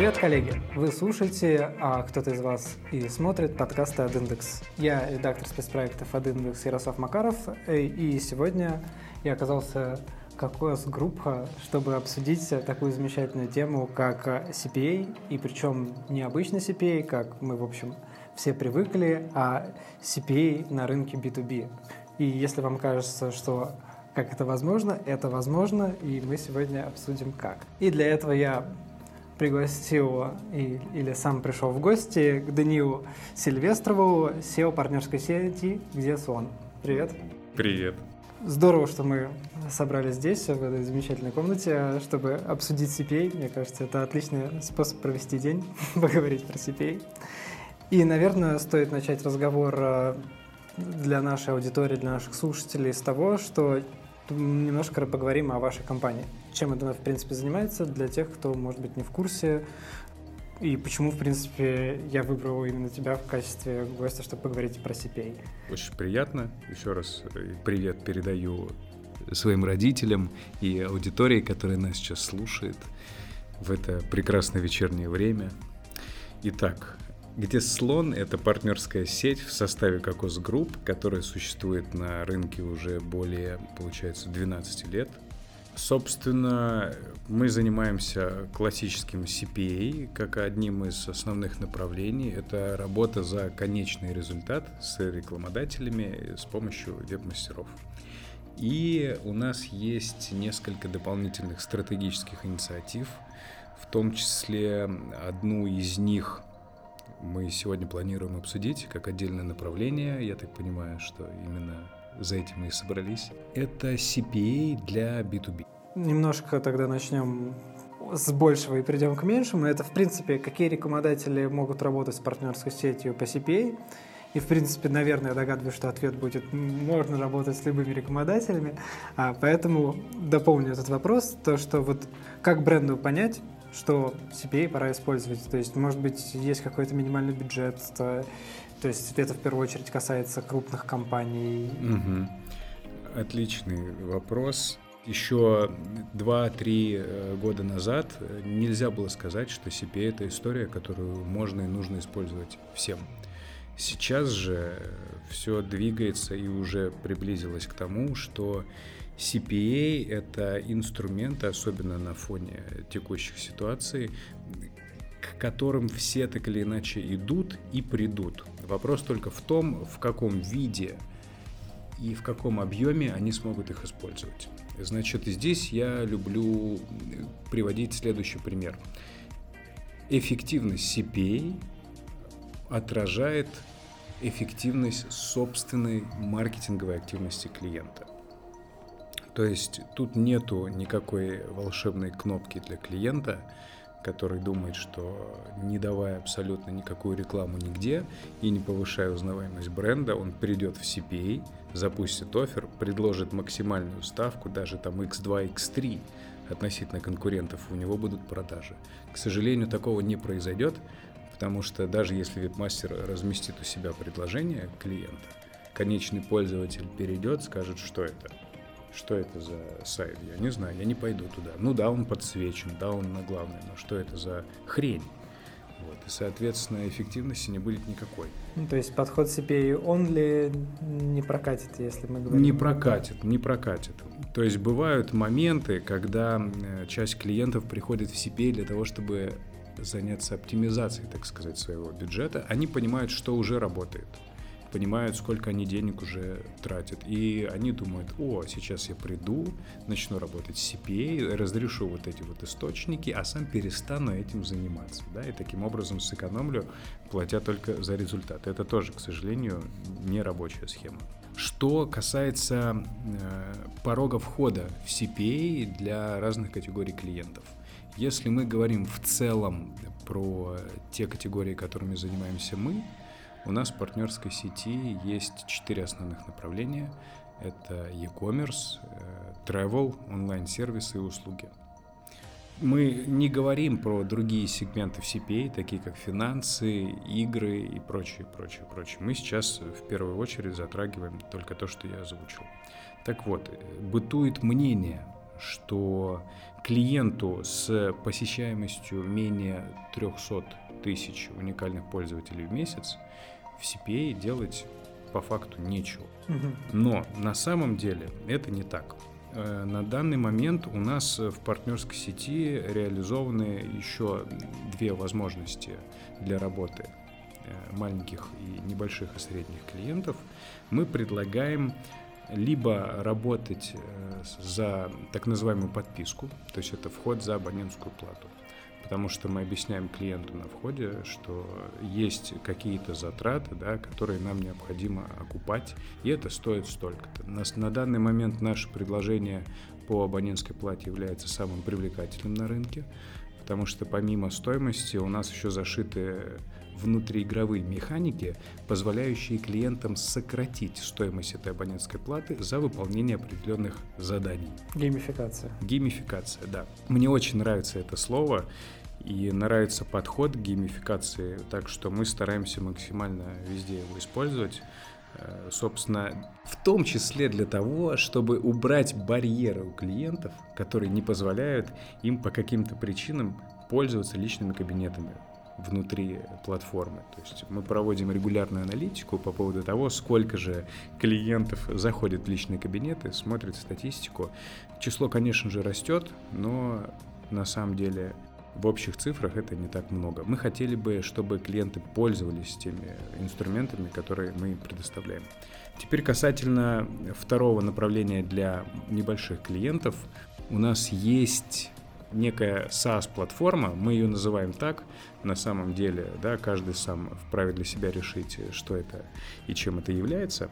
Привет, коллеги! Вы слушаете, а кто-то из вас и смотрит подкасты от Индекс. Я редактор спецпроектов от Индекс Ярослав Макаров, э, и сегодня я оказался как группа, чтобы обсудить такую замечательную тему, как CPA, и причем не обычный CPA, как мы, в общем, все привыкли, а CPA на рынке B2B. И если вам кажется, что как это возможно, это возможно, и мы сегодня обсудим как. И для этого я пригласил и, или сам пришел в гости к Даниилу Сильвестрову, SEO партнерской сети «Где сон?». Привет. Привет. Здорово, что мы собрались здесь, в этой замечательной комнате, чтобы обсудить CPA. Мне кажется, это отличный способ провести день, поговорить про CPA. И, наверное, стоит начать разговор э, для нашей аудитории, для наших слушателей с того, что немножко поговорим о вашей компании. Чем она, в принципе, занимается для тех, кто, может быть, не в курсе, и почему, в принципе, я выбрал именно тебя в качестве гостя, чтобы поговорить про CPA. Очень приятно. Еще раз э, привет передаю своим родителям и аудитории, которая нас сейчас слушает в это прекрасное вечернее время. Итак, Где слон — это партнерская сеть в составе Kokoc Group, которая существует на рынке уже более, получается, 12 лет. Собственно, мы занимаемся классическим CPA как одним из основных направлений. Это работа за конечный результат с рекламодателями с помощью веб-мастеров. И у нас есть несколько дополнительных стратегических инициатив, в том числе одну из них – мы сегодня планируем обсудить как отдельное направление. Я так понимаю, что именно за этим мы и собрались. Это CPA для B2B. Немножко тогда начнем с большего и придем к меньшему. Это, в принципе, какие рекомендатели могут работать с партнерской сетью по CPA. И, в принципе, наверное, я догадываюсь, что ответ будет, можно работать с любыми рекомендателями. А, поэтому дополню этот вопрос, то, что вот как бренду понять, что CPA пора использовать. То есть, может быть, есть какой-то минимальный бюджет, то, то есть это в первую очередь касается крупных компаний. Угу. Отличный вопрос. Еще 2-3 э, года назад э, нельзя было сказать, что CPA это история, которую можно и нужно использовать всем. Сейчас же все двигается и уже приблизилось к тому, что CPA — это инструменты, особенно на фоне текущих ситуаций, к которым все так или иначе идут и придут. Вопрос только в том, в каком виде и в каком объеме они смогут их использовать. Значит, здесь я люблю приводить следующий пример. Эффективность CPA отражает эффективность собственной маркетинговой активности клиента. То есть тут нету никакой волшебной кнопки для клиента, который думает, что не давая абсолютно никакую рекламу нигде и не повышая узнаваемость бренда, он придет в CPA, запустит офер, предложит максимальную ставку, даже там X2, X3 относительно конкурентов, у него будут продажи. К сожалению, такого не произойдет, потому что даже если веб-мастер разместит у себя предложение клиента, конечный пользователь перейдет, скажет, что это – что это за сайт? Я не знаю, я не пойду туда. Ну да, он подсвечен, да, он на главное, но что это за хрень? Вот, и, соответственно, эффективности не будет никакой. Ну, то есть подход CPA only не прокатит, если мы говорим... Не прокатит, не прокатит. То есть бывают моменты, когда э, часть клиентов приходит в CPA для того, чтобы заняться оптимизацией, так сказать, своего бюджета. Они понимают, что уже работает понимают, сколько они денег уже тратят. И они думают, о, сейчас я приду, начну работать с CPA, разрешу вот эти вот источники, а сам перестану этим заниматься. Да? И таким образом сэкономлю, платя только за результат. Это тоже, к сожалению, не рабочая схема. Что касается э, порога входа в CPA для разных категорий клиентов. Если мы говорим в целом про те категории, которыми занимаемся мы, у нас в партнерской сети есть четыре основных направления. Это e-commerce, э, travel, онлайн-сервисы и услуги. Мы не говорим про другие сегменты в CPA, такие как финансы, игры и прочее, прочее, прочее. Мы сейчас в первую очередь затрагиваем только то, что я озвучил. Так вот, бытует мнение, что клиенту с посещаемостью менее 300 тысяч уникальных пользователей в месяц в CPA делать по факту нечего. Но на самом деле это не так. Э, на данный момент у нас в партнерской сети реализованы еще две возможности для работы э, маленьких и небольших и средних клиентов. Мы предлагаем либо работать э, за так называемую подписку, то есть это вход за абонентскую плату, потому что мы объясняем клиенту на входе, что есть какие-то затраты, да, которые нам необходимо окупать, и это стоит столько-то. На, на данный момент наше предложение по абонентской плате является самым привлекательным на рынке, потому что помимо стоимости у нас еще зашиты внутриигровые механики, позволяющие клиентам сократить стоимость этой абонентской платы за выполнение определенных заданий. Геймификация. Геймификация, да. Мне очень нравится это слово. И нравится подход к геймификации, так что мы стараемся максимально везде его использовать. Э, собственно, в том числе для того, чтобы убрать барьеры у клиентов, которые не позволяют им по каким-то причинам пользоваться личными кабинетами внутри платформы. То есть мы проводим регулярную аналитику по поводу того, сколько же клиентов заходит в личные кабинеты, смотрят статистику. Число, конечно же, растет, но на самом деле в общих цифрах это не так много. Мы хотели бы, чтобы клиенты пользовались теми инструментами, которые мы им предоставляем. Теперь касательно второго направления для небольших клиентов. У нас есть некая SaaS-платформа, мы ее называем так, на самом деле, да, каждый сам вправе для себя решить, что это и чем это является.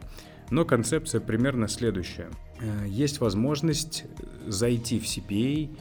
Но концепция примерно следующая. Э, есть возможность зайти в CPA,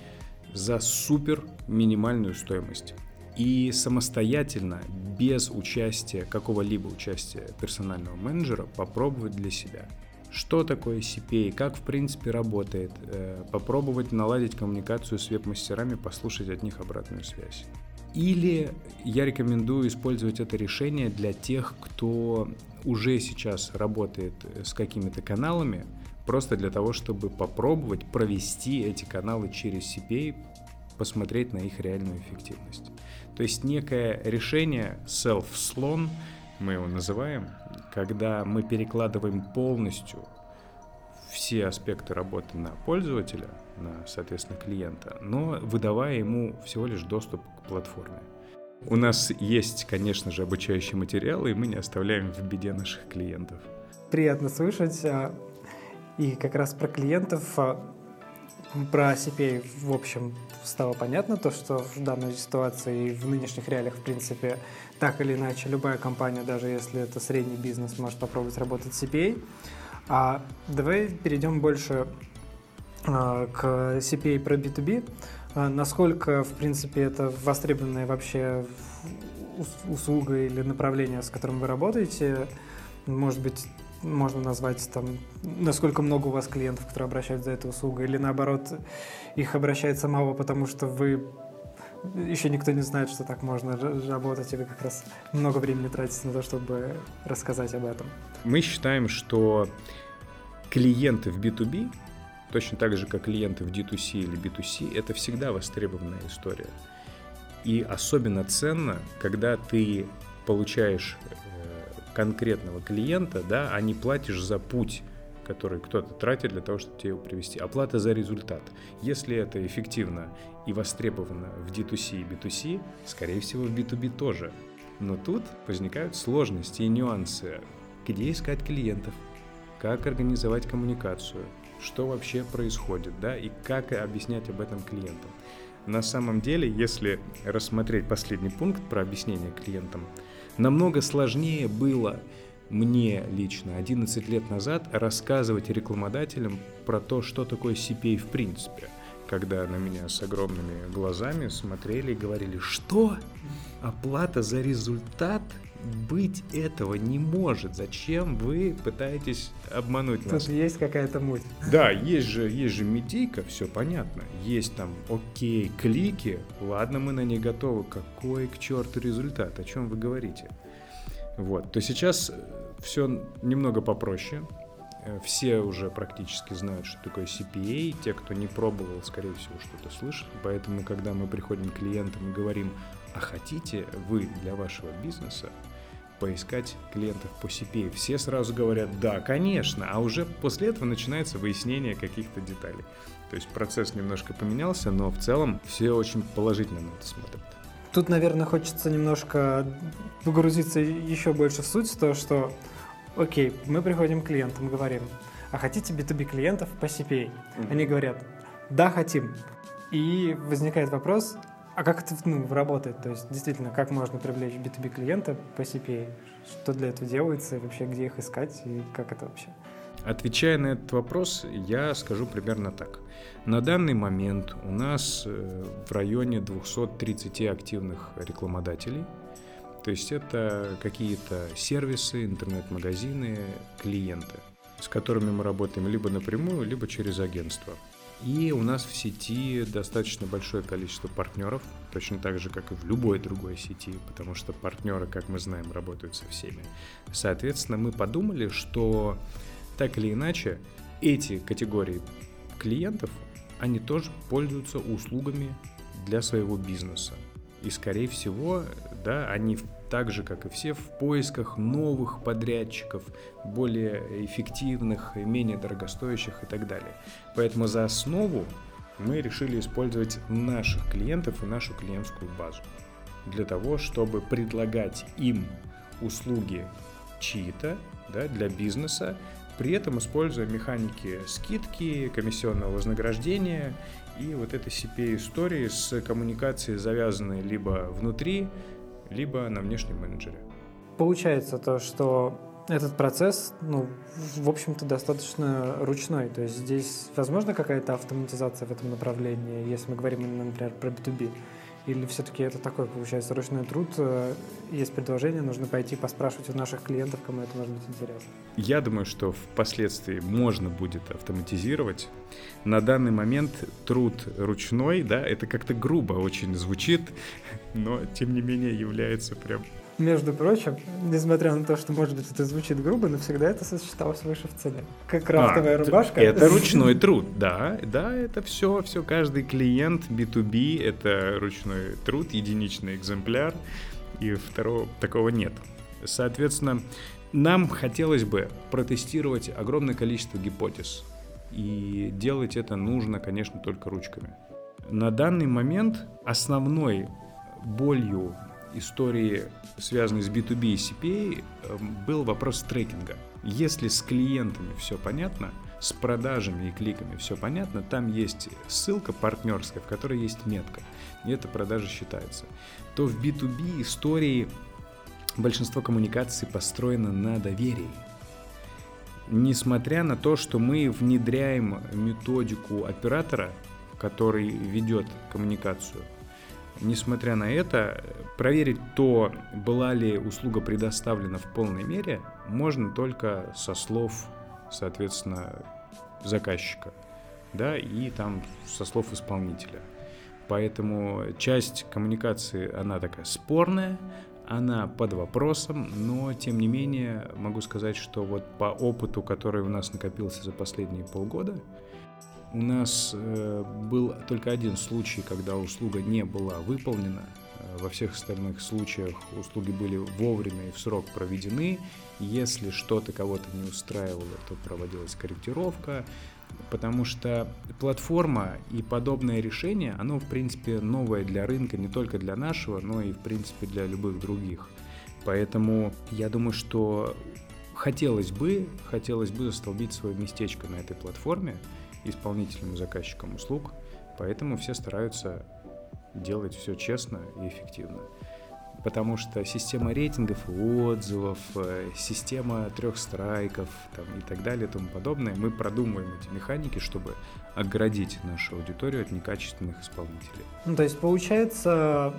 за супер минимальную стоимость. И самостоятельно, без участия, какого-либо участия персонального менеджера, попробовать для себя. Что такое CPA, как в принципе работает, э, попробовать наладить коммуникацию с веб-мастерами, послушать от них обратную связь. Или я рекомендую использовать это решение для тех, кто уже сейчас работает с какими-то каналами, просто для того, чтобы попробовать провести эти каналы через CPA, посмотреть на их реальную эффективность. То есть некое решение self-slon, мы его называем, когда мы перекладываем полностью все аспекты работы на пользователя, на, соответственно, клиента, но выдавая ему всего лишь доступ к платформе. У нас есть, конечно же, обучающие материалы, и мы не оставляем в беде наших клиентов. Приятно слышать. А, и как раз про клиентов, а, про CPA, в общем, стало понятно, то, что в данной ситуации и в нынешних реалиях, в принципе, так или иначе, любая компания, даже если это средний бизнес, может попробовать работать с CPA. А давай перейдем больше а, к CPA про B2B. А, насколько, в принципе, это востребованная вообще услуга или направление, с которым вы работаете? Может быть, можно назвать там, насколько много у вас клиентов, которые обращаются за эту услугу, или наоборот, их обращается мало, потому что вы еще никто не знает, что так можно работать, и вы как раз много времени тратите на то, чтобы рассказать об этом. Мы считаем, что клиенты в B2B, точно так же, как клиенты в D2C или B2C, это всегда востребованная история. И особенно ценно, когда ты получаешь конкретного клиента, да, а не платишь за путь, который кто-то тратит для того, чтобы тебе его привести. Оплата за результат. Если это эффективно и востребовано в D2C и B2C, скорее всего в B2B тоже. Но тут возникают сложности и нюансы. Где искать клиентов? Как организовать коммуникацию? Что вообще происходит? Да? И как объяснять об этом клиентам? На самом деле, если рассмотреть последний пункт про объяснение клиентам, Намного сложнее было мне лично 11 лет назад рассказывать рекламодателям про то, что такое CPA в принципе, когда на меня с огромными глазами смотрели и говорили, что? Оплата за результат быть этого не может. Зачем вы пытаетесь обмануть нас? Тут есть какая-то муть. Да, есть же, есть же медийка, все понятно. Есть там, окей, клики, ладно, мы на ней готовы. Какой к черту результат? О чем вы говорите? Вот, то сейчас все немного попроще. Э, все уже практически знают, что такое CPA. Те, кто не пробовал, скорее всего, что-то слышали. Поэтому, когда мы приходим к клиентам и говорим, а хотите вы для вашего бизнеса поискать клиентов по CPA? Все сразу говорят, да, конечно. А уже после этого начинается выяснение каких-то деталей. То есть процесс немножко поменялся, но в целом все очень положительно на это смотрят. Тут, наверное, хочется немножко погрузиться еще больше в суть, то, что окей, мы приходим к клиентам, говорим, а хотите B2B клиентов по CPA? Mm-hmm. Они говорят, да, хотим. И возникает вопрос, а как это ну, работает? То есть, действительно, как можно привлечь B2B клиента по CPA? Что для этого делается, и вообще где их искать, и как это вообще? Отвечая на этот вопрос, я скажу примерно так. На данный момент у нас э, в районе 230 активных рекламодателей – то есть это какие-то сервисы, интернет-магазины, клиенты, с которыми мы работаем либо напрямую, либо через агентство. И у нас в сети достаточно большое количество партнеров, точно так же, как и в любой другой сети, потому что партнеры, как мы знаем, работают со всеми. Соответственно, мы подумали, что так или иначе эти категории клиентов, они тоже пользуются услугами для своего бизнеса. И, скорее всего, да, они так же, как и все, в поисках новых подрядчиков, более эффективных, менее дорогостоящих и так далее. Поэтому за основу мы решили использовать наших клиентов и нашу клиентскую базу для того, чтобы предлагать им услуги чьи-то да, для бизнеса, при этом используя механики скидки, комиссионного вознаграждения и вот этой CPA-истории с коммуникацией, завязанной либо внутри либо на внешнем менеджере. Получается то, что этот процесс, ну, в общем-то, достаточно ручной. То есть здесь возможно какая-то автоматизация в этом направлении, если мы говорим, например, про B2B. Или все-таки это такой, получается, ручной труд? Э, есть предложение, нужно пойти поспрашивать у наших клиентов, кому это может быть интересно. Я думаю, что впоследствии можно будет автоматизировать. На данный момент труд ручной, да, это как-то грубо очень звучит, но тем не менее является прям между прочим, несмотря на то, что, может быть, это звучит грубо, но всегда это сочеталось выше в цене. Как крафтовая а, рубашка. Это ручной труд, да. Да, это все, все, каждый клиент B2B — это ручной труд, единичный экземпляр, и второго такого нет. Соответственно, нам хотелось бы протестировать огромное количество гипотез. И делать это нужно, конечно, только ручками. На данный момент основной болью истории, связанной с B2B и CPA, эм, был вопрос трекинга. Если с клиентами все понятно, с продажами и кликами все понятно, там есть ссылка партнерская, в которой есть метка, и эта продажа считается, то в B2B истории большинство коммуникаций построено на доверии. Несмотря на то, что мы внедряем методику оператора, который ведет коммуникацию – Несмотря на это, проверить то, была ли услуга предоставлена в полной мере, можно только со слов, соответственно, заказчика, да, и там со слов исполнителя. Поэтому часть коммуникации, она такая спорная, она под вопросом, но тем не менее могу сказать, что вот по опыту, который у нас накопился за последние полгода, у нас э, был только один случай, когда услуга не была выполнена. Э, во всех остальных случаях услуги были вовремя и в срок проведены. Если что-то кого-то не устраивало, то проводилась корректировка, потому что платформа и подобное решение, оно в принципе новое для рынка, не только для нашего, но и в принципе для любых других. Поэтому я думаю, что хотелось бы, хотелось бы застолбить свое местечко на этой платформе, исполнителям и заказчикам услуг, поэтому все стараются делать все честно и эффективно. Потому что система рейтингов и отзывов, э, система трех страйков там, и так далее и тому подобное, мы продумываем эти механики, чтобы оградить нашу аудиторию от некачественных исполнителей. Ну, то есть, получается,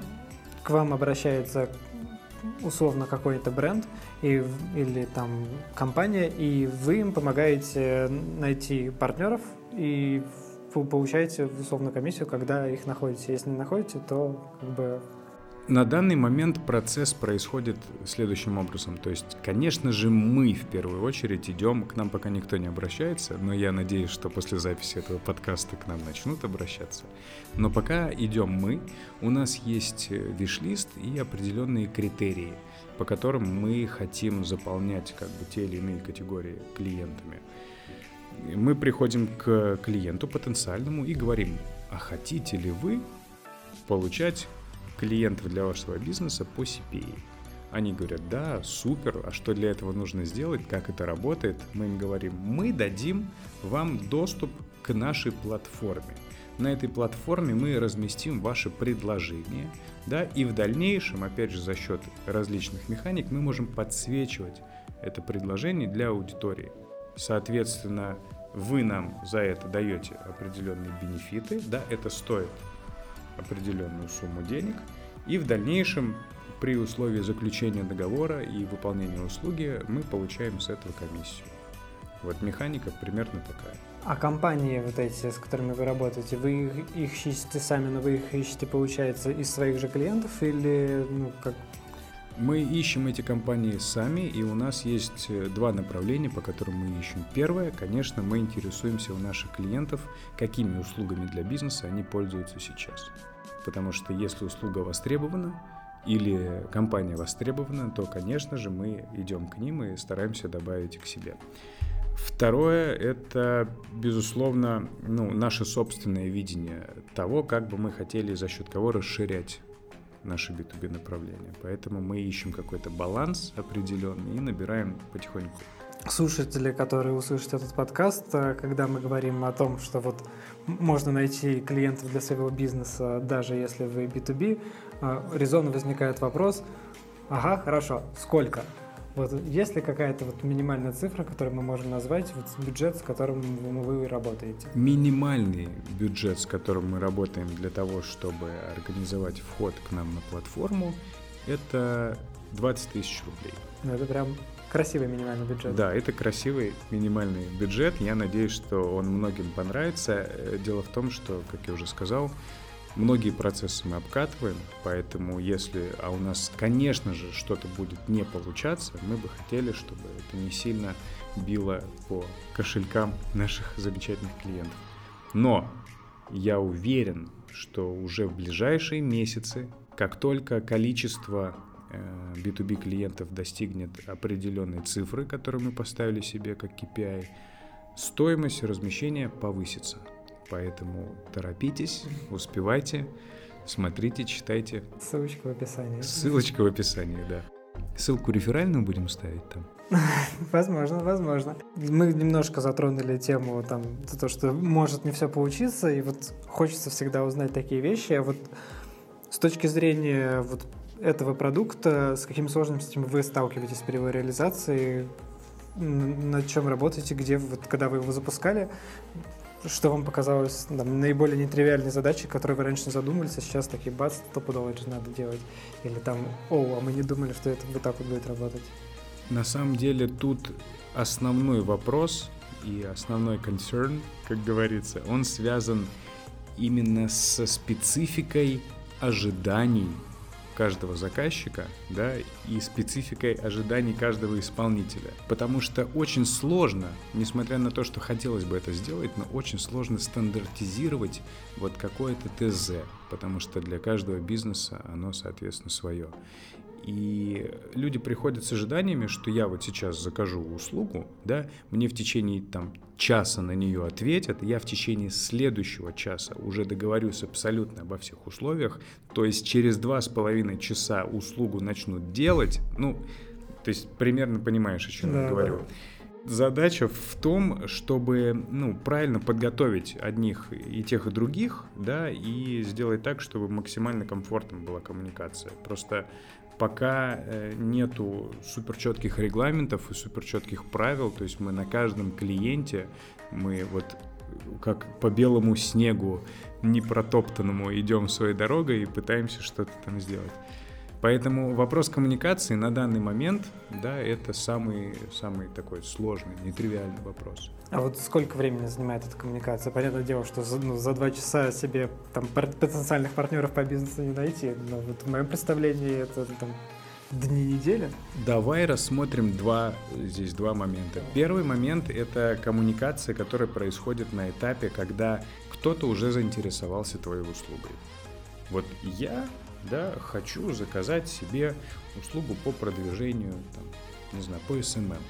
к вам обращается условно какой-то бренд и, или там компания, и вы им помогаете найти партнеров и получаете условно комиссию, когда их находите. Если не находите, то как бы На данный момент процесс происходит следующим образом. То есть, конечно же, мы в первую очередь идем, к нам пока никто не обращается, но я надеюсь, что после записи этого подкаста к нам начнут обращаться. Но пока идем мы, у нас есть э, виш-лист и определенные критерии, по которым мы хотим заполнять как бы те или иные категории клиентами. Мы приходим к клиенту потенциальному и говорим, а хотите ли вы получать клиентов для вашего бизнеса по CPA. Они говорят, да, супер, а что для этого нужно сделать, как это работает? Мы им говорим, мы дадим вам доступ к нашей платформе. На этой платформе мы разместим ваше предложение, да, и в дальнейшем, опять же, за счет различных механик, мы можем подсвечивать это предложение для аудитории. Соответственно, вы нам за это даете определенные бенефиты, да, это стоит определенную сумму денег, и в дальнейшем при условии заключения договора и выполнения услуги мы получаем с этого комиссию. Вот механика примерно такая. А компании вот эти, с которыми вы работаете, вы их, ищете сами, но вы их ищете, получается, из своих же клиентов или ну, как? Мы ищем эти компании сами, и у нас есть э, два направления, по которым мы ищем. Первое, конечно, мы интересуемся у наших клиентов, какими услугами для бизнеса они пользуются сейчас потому что если услуга востребована или компания востребована, то, конечно же, мы идем к ним и стараемся добавить к себе. Второе – это, безусловно, ну, наше собственное видение того, как бы мы хотели за счет кого расширять наше B2B направление. Поэтому мы ищем какой-то баланс определенный и набираем потихоньку слушатели, которые услышат этот подкаст, э, когда мы говорим о том, что вот можно найти клиентов для своего бизнеса, даже если вы B2B, э, резонно возникает вопрос, ага, хорошо, сколько? Вот есть ли какая-то вот минимальная цифра, которую мы можем назвать, вот бюджет, с которым вы работаете? Минимальный бюджет, с которым мы работаем для того, чтобы организовать вход к нам на платформу, это 20 тысяч рублей. Ну, это прям Красивый минимальный бюджет. Да, это красивый минимальный бюджет. Я надеюсь, что он многим понравится. Э, дело в том, что, как я уже сказал, многие процессы мы обкатываем, поэтому если, а у нас, конечно же, что-то будет не получаться, мы бы хотели, чтобы это не сильно било по кошелькам наших замечательных клиентов. Но я уверен, что уже в ближайшие месяцы, как только количество B2B э, клиентов достигнет определенной цифры, которую мы поставили себе как KPI, стоимость размещения повысится. Поэтому торопитесь, успевайте, смотрите, читайте. Ссылочка в описании. Ссылочка в описании, да. Ссылку реферальную будем ставить там? Возможно, возможно. Мы немножко затронули тему там, то, что может не все получиться, и вот хочется всегда узнать такие вещи. А вот с точки зрения вот этого продукта, с какими сложностями вы сталкиваетесь при его реализации, над чем работаете, где, вот, когда вы его запускали, что вам показалось там, наиболее нетривиальной задачей, которой вы раньше не задумывались, а сейчас такие бац, стопудово это надо делать. Или там, о, а мы не думали, что это вот так вот будет работать. На самом деле тут основной вопрос и основной concern, как говорится, он связан именно со спецификой ожиданий каждого заказчика, да, и спецификой ожиданий каждого исполнителя. Потому что очень сложно, несмотря на то, что хотелось бы это сделать, но очень сложно стандартизировать вот какое-то ТЗ, потому что для каждого бизнеса оно, соответственно, свое. И люди приходят с ожиданиями, что я вот сейчас закажу услугу, да, мне в течение там часа на нее ответят, я в течение следующего часа уже договорюсь абсолютно обо всех условиях, то есть через два с половиной часа услугу начнут делать, ну, то есть примерно понимаешь, о чем да, я говорю. Да. Задача в том, чтобы ну, правильно подготовить одних и тех, и других, да, и сделать так, чтобы максимально комфортно была коммуникация. Просто пока э, нету суперчетких регламентов и суперчетких правил, то есть мы на каждом клиенте, мы вот как по белому снегу непротоптанному идем своей дорогой и пытаемся что-то там сделать. Поэтому вопрос коммуникации на данный момент, да, это самый, самый такой сложный, нетривиальный вопрос. А вот сколько времени занимает эта коммуникация? Понятное дело, что за, ну, за два часа себе там потенциальных партнеров по бизнесу не найти, но вот в моем представлении это там дни недели? Давай рассмотрим два, здесь два момента. Первый момент — это коммуникация, которая происходит на этапе, когда кто-то уже заинтересовался твоей услугой. Вот я, да, хочу заказать себе услугу по продвижению, там, не знаю, по SMM.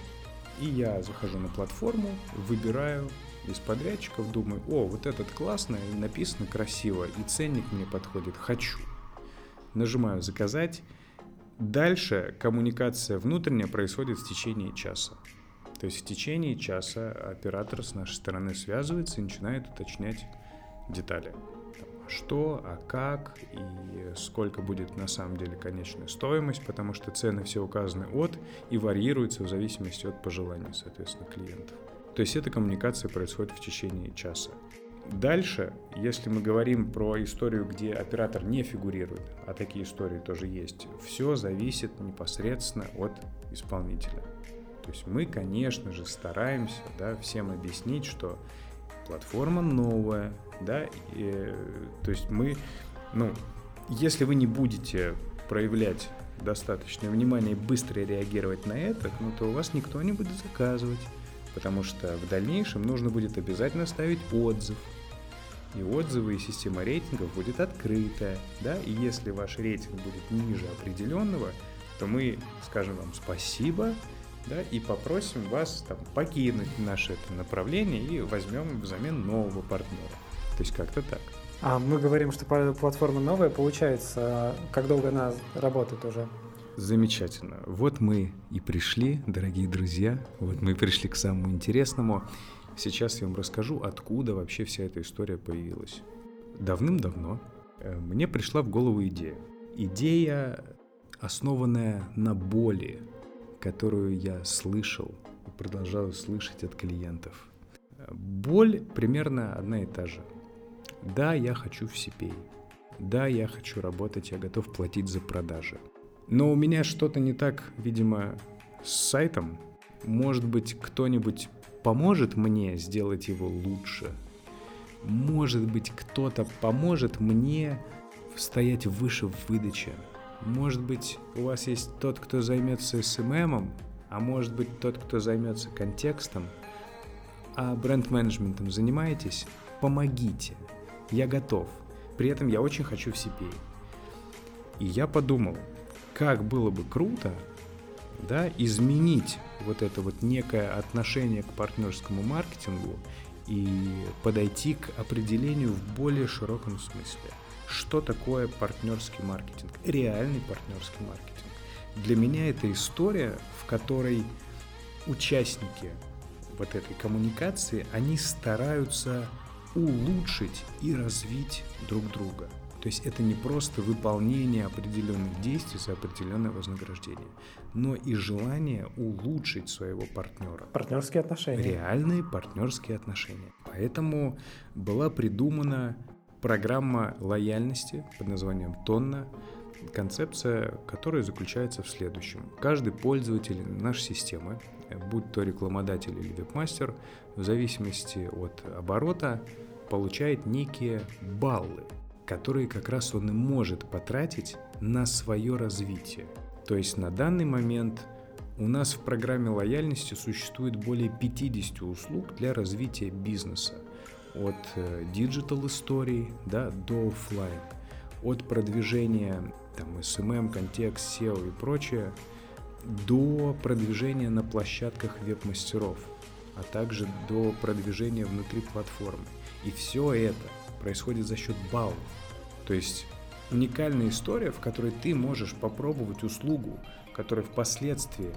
И я захожу на платформу, выбираю из подрядчиков, думаю, о, вот этот классно, написано красиво, и ценник мне подходит, хочу. Нажимаю «Заказать», Дальше коммуникация внутренняя происходит в течение часа. То есть в течение часа оператор с нашей стороны связывается и начинает уточнять детали. Что, а как и сколько будет на самом деле конечная стоимость, потому что цены все указаны от и варьируются в зависимости от пожеланий, соответственно, клиентов. То есть эта коммуникация происходит в течение часа. Дальше, если мы говорим про историю, где оператор не фигурирует, а такие истории тоже есть, все зависит непосредственно от исполнителя. То есть мы, конечно же, стараемся да, всем объяснить, что платформа новая, да, и, то есть мы, ну, если вы не будете проявлять достаточное внимание и быстро реагировать на это, ну, то у вас никто не будет заказывать, потому что в дальнейшем нужно будет обязательно ставить отзыв, и отзывы, и система рейтингов будет открытая, да, и если ваш рейтинг будет ниже определенного, то мы скажем вам спасибо, да, и попросим вас там, покинуть наше это направление и возьмем взамен нового партнера. То есть как-то так. А мы говорим, что платформа новая, получается, как долго она работает уже? Замечательно. Вот мы и пришли, дорогие друзья, вот мы пришли к самому интересному. Сейчас я вам расскажу, откуда вообще вся эта история появилась. Давным-давно э, мне пришла в голову идея. Идея, основанная на боли, которую я слышал и продолжаю слышать от клиентов. Боль примерно одна и та же. Да, я хочу в CPA. Да, я хочу работать, я готов платить за продажи. Но у меня что-то не так, видимо, с сайтом. Может быть, кто-нибудь поможет мне сделать его лучше. Может быть, кто-то поможет мне стоять выше в выдаче. Может быть, у вас есть тот, кто займется SMM, а может быть, тот, кто займется контекстом, а бренд-менеджментом занимаетесь, помогите. Я готов. При этом я очень хочу в CPA. И я подумал, как было бы круто, да, изменить вот это вот некое отношение к партнерскому маркетингу и подойти к определению в более широком смысле. Что такое партнерский маркетинг? Реальный партнерский маркетинг. Для меня это история, в которой участники вот этой коммуникации, они стараются улучшить и развить друг друга. То есть это не просто выполнение определенных действий за определенное вознаграждение, но и желание улучшить своего партнера. Партнерские отношения. Реальные партнерские отношения. Поэтому была придумана программа лояльности под названием «Тонна», концепция которая заключается в следующем. Каждый пользователь нашей системы, будь то рекламодатель или вебмастер, в зависимости от оборота, получает некие баллы – которые как раз он и может потратить на свое развитие. То есть на данный момент у нас в программе лояльности существует более 50 услуг для развития бизнеса. От digital историй да, до офлайн. От продвижения там, SMM, контекст, SEO и прочее, до продвижения на площадках веб-мастеров, а также до продвижения внутри платформы. И все это происходит за счет баллов. То есть уникальная история, в которой ты можешь попробовать услугу, которая впоследствии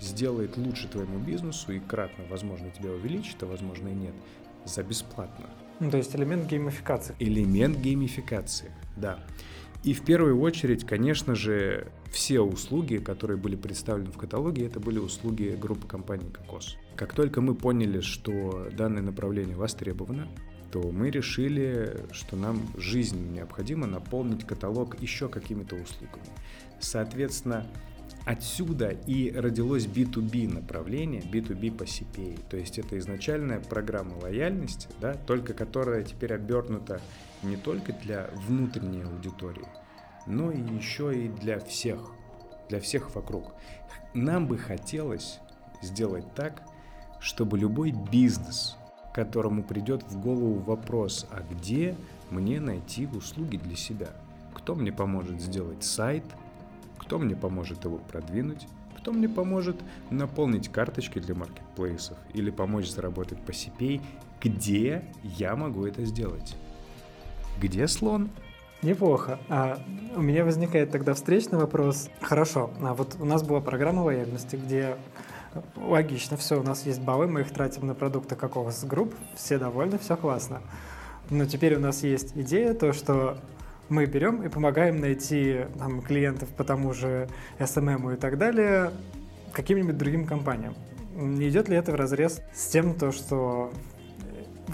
сделает лучше твоему бизнесу и кратно, возможно, тебя увеличит, а возможно и нет, за бесплатно. Ну, то есть элемент геймификации. Элемент геймификации, да. И в первую очередь, конечно же, все услуги, которые были представлены в каталоге, это были услуги группы компании «Кокос». Как только мы поняли, что данное направление востребовано, то мы решили, что нам жизнь необходимо наполнить каталог еще какими-то услугами. Соответственно, отсюда и родилось B2B направление, B2B по CPA. То есть это изначальная программа лояльности, да, только которая теперь обернута не только для внутренней аудитории, но и еще и для всех, для всех вокруг. Нам бы хотелось сделать так, чтобы любой бизнес, которому придет в голову вопрос, а где мне найти услуги для себя? Кто мне поможет сделать сайт? Кто мне поможет его продвинуть? Кто мне поможет наполнить карточки для маркетплейсов или помочь заработать по CPA? Где я могу это сделать? Где слон? Неплохо. А у меня возникает тогда встречный вопрос. Хорошо, а вот у нас была программа лояльности, где логично, все, у нас есть баллы, мы их тратим на продукты какого с групп, все довольны, все классно. Но теперь у нас есть идея, то, что мы берем и помогаем найти там, клиентов по тому же SMM и так далее каким-нибудь другим компаниям. Не идет ли это в разрез с тем, то, что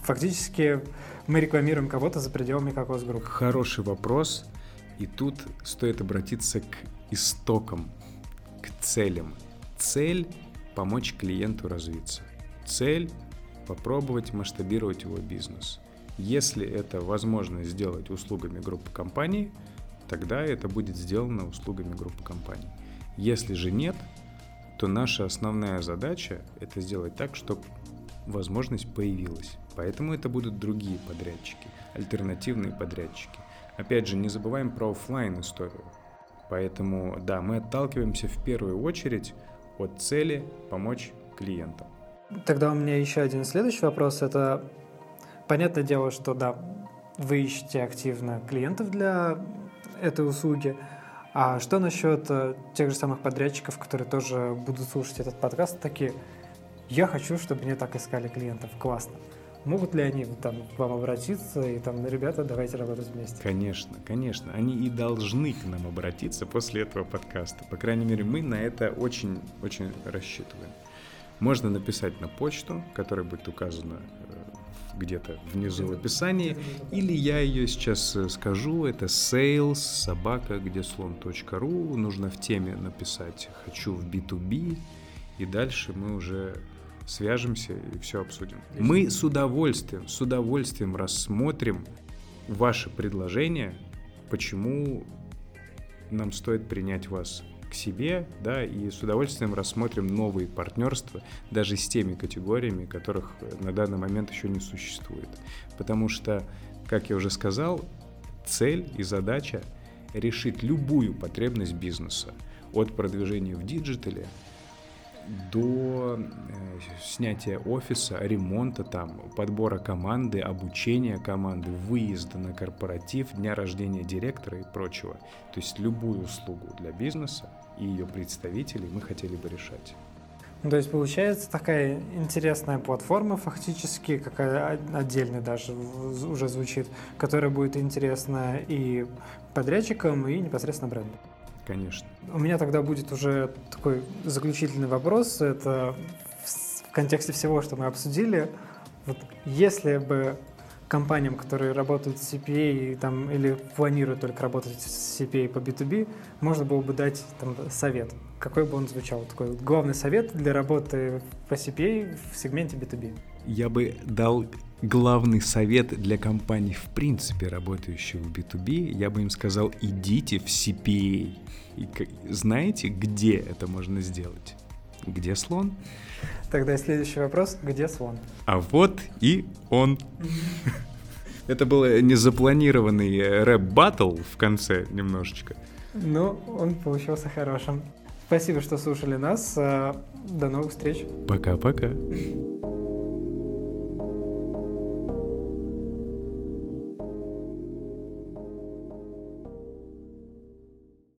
фактически мы рекламируем кого-то за пределами какого группы? Хороший вопрос. И тут стоит обратиться к истокам, к целям. Цель – помочь клиенту развиться. Цель – попробовать масштабировать его бизнес. Если это возможно сделать услугами группы компаний, тогда это будет сделано услугами группы компаний. Если же нет, то наша основная задача – это сделать так, чтобы возможность появилась. Поэтому это будут другие подрядчики, альтернативные подрядчики. Опять же, не забываем про офлайн историю. Поэтому, да, мы отталкиваемся в первую очередь от цели помочь клиентам. Тогда у меня еще один следующий вопрос. Это понятное дело, что да, вы ищете активно клиентов для этой услуги. А что насчет э, тех же самых подрядчиков, которые тоже будут слушать этот подкаст, такие, я хочу, чтобы мне так искали клиентов. Классно. Могут ли они там к вам обратиться и там, ребята, давайте работать вместе? Конечно, конечно. Они и должны к нам обратиться после этого подкаста. По крайней мере, мы на это очень-очень рассчитываем. Можно написать на почту, которая будет указана э, где-то внизу в описании, или я ее сейчас э, скажу, это sales собака где слон.ру, нужно в теме написать «хочу в B2B», и дальше мы уже свяжемся и все обсудим. Мы с удовольствием, с удовольствием рассмотрим ваше предложение, почему нам стоит принять вас к себе, да, и с удовольствием рассмотрим новые партнерства даже с теми категориями, которых на данный момент еще не существует. Потому что, как я уже сказал, цель и задача решить любую потребность бизнеса от продвижения в диджитале до э, снятия офиса, ремонта там, подбора команды, обучения команды, выезда на корпоратив, дня рождения директора и прочего. То есть любую услугу для бизнеса и ее представителей мы хотели бы решать. То есть получается такая интересная платформа фактически, какая отдельная даже уже звучит, которая будет интересна и подрядчикам, и непосредственно бренду конечно. У меня тогда будет уже такой заключительный вопрос. Это в контексте всего, что мы обсудили. Вот если бы компаниям, которые работают с CPA там, или планируют только работать с CPA по B2B, можно было бы дать там, совет. Какой бы он звучал? Такой главный совет для работы по CPA в сегменте B2B. Я бы дал главный совет для компаний, в принципе, работающих в B2B, я бы им сказал, идите в CPA. И знаете, где это можно сделать? Где слон? Тогда следующий вопрос, Где слон? А вот и он. Это был незапланированный рэп-баттл в конце немножечко. Ну, он получился хорошим. Спасибо, что слушали нас. До новых встреч. Пока-пока.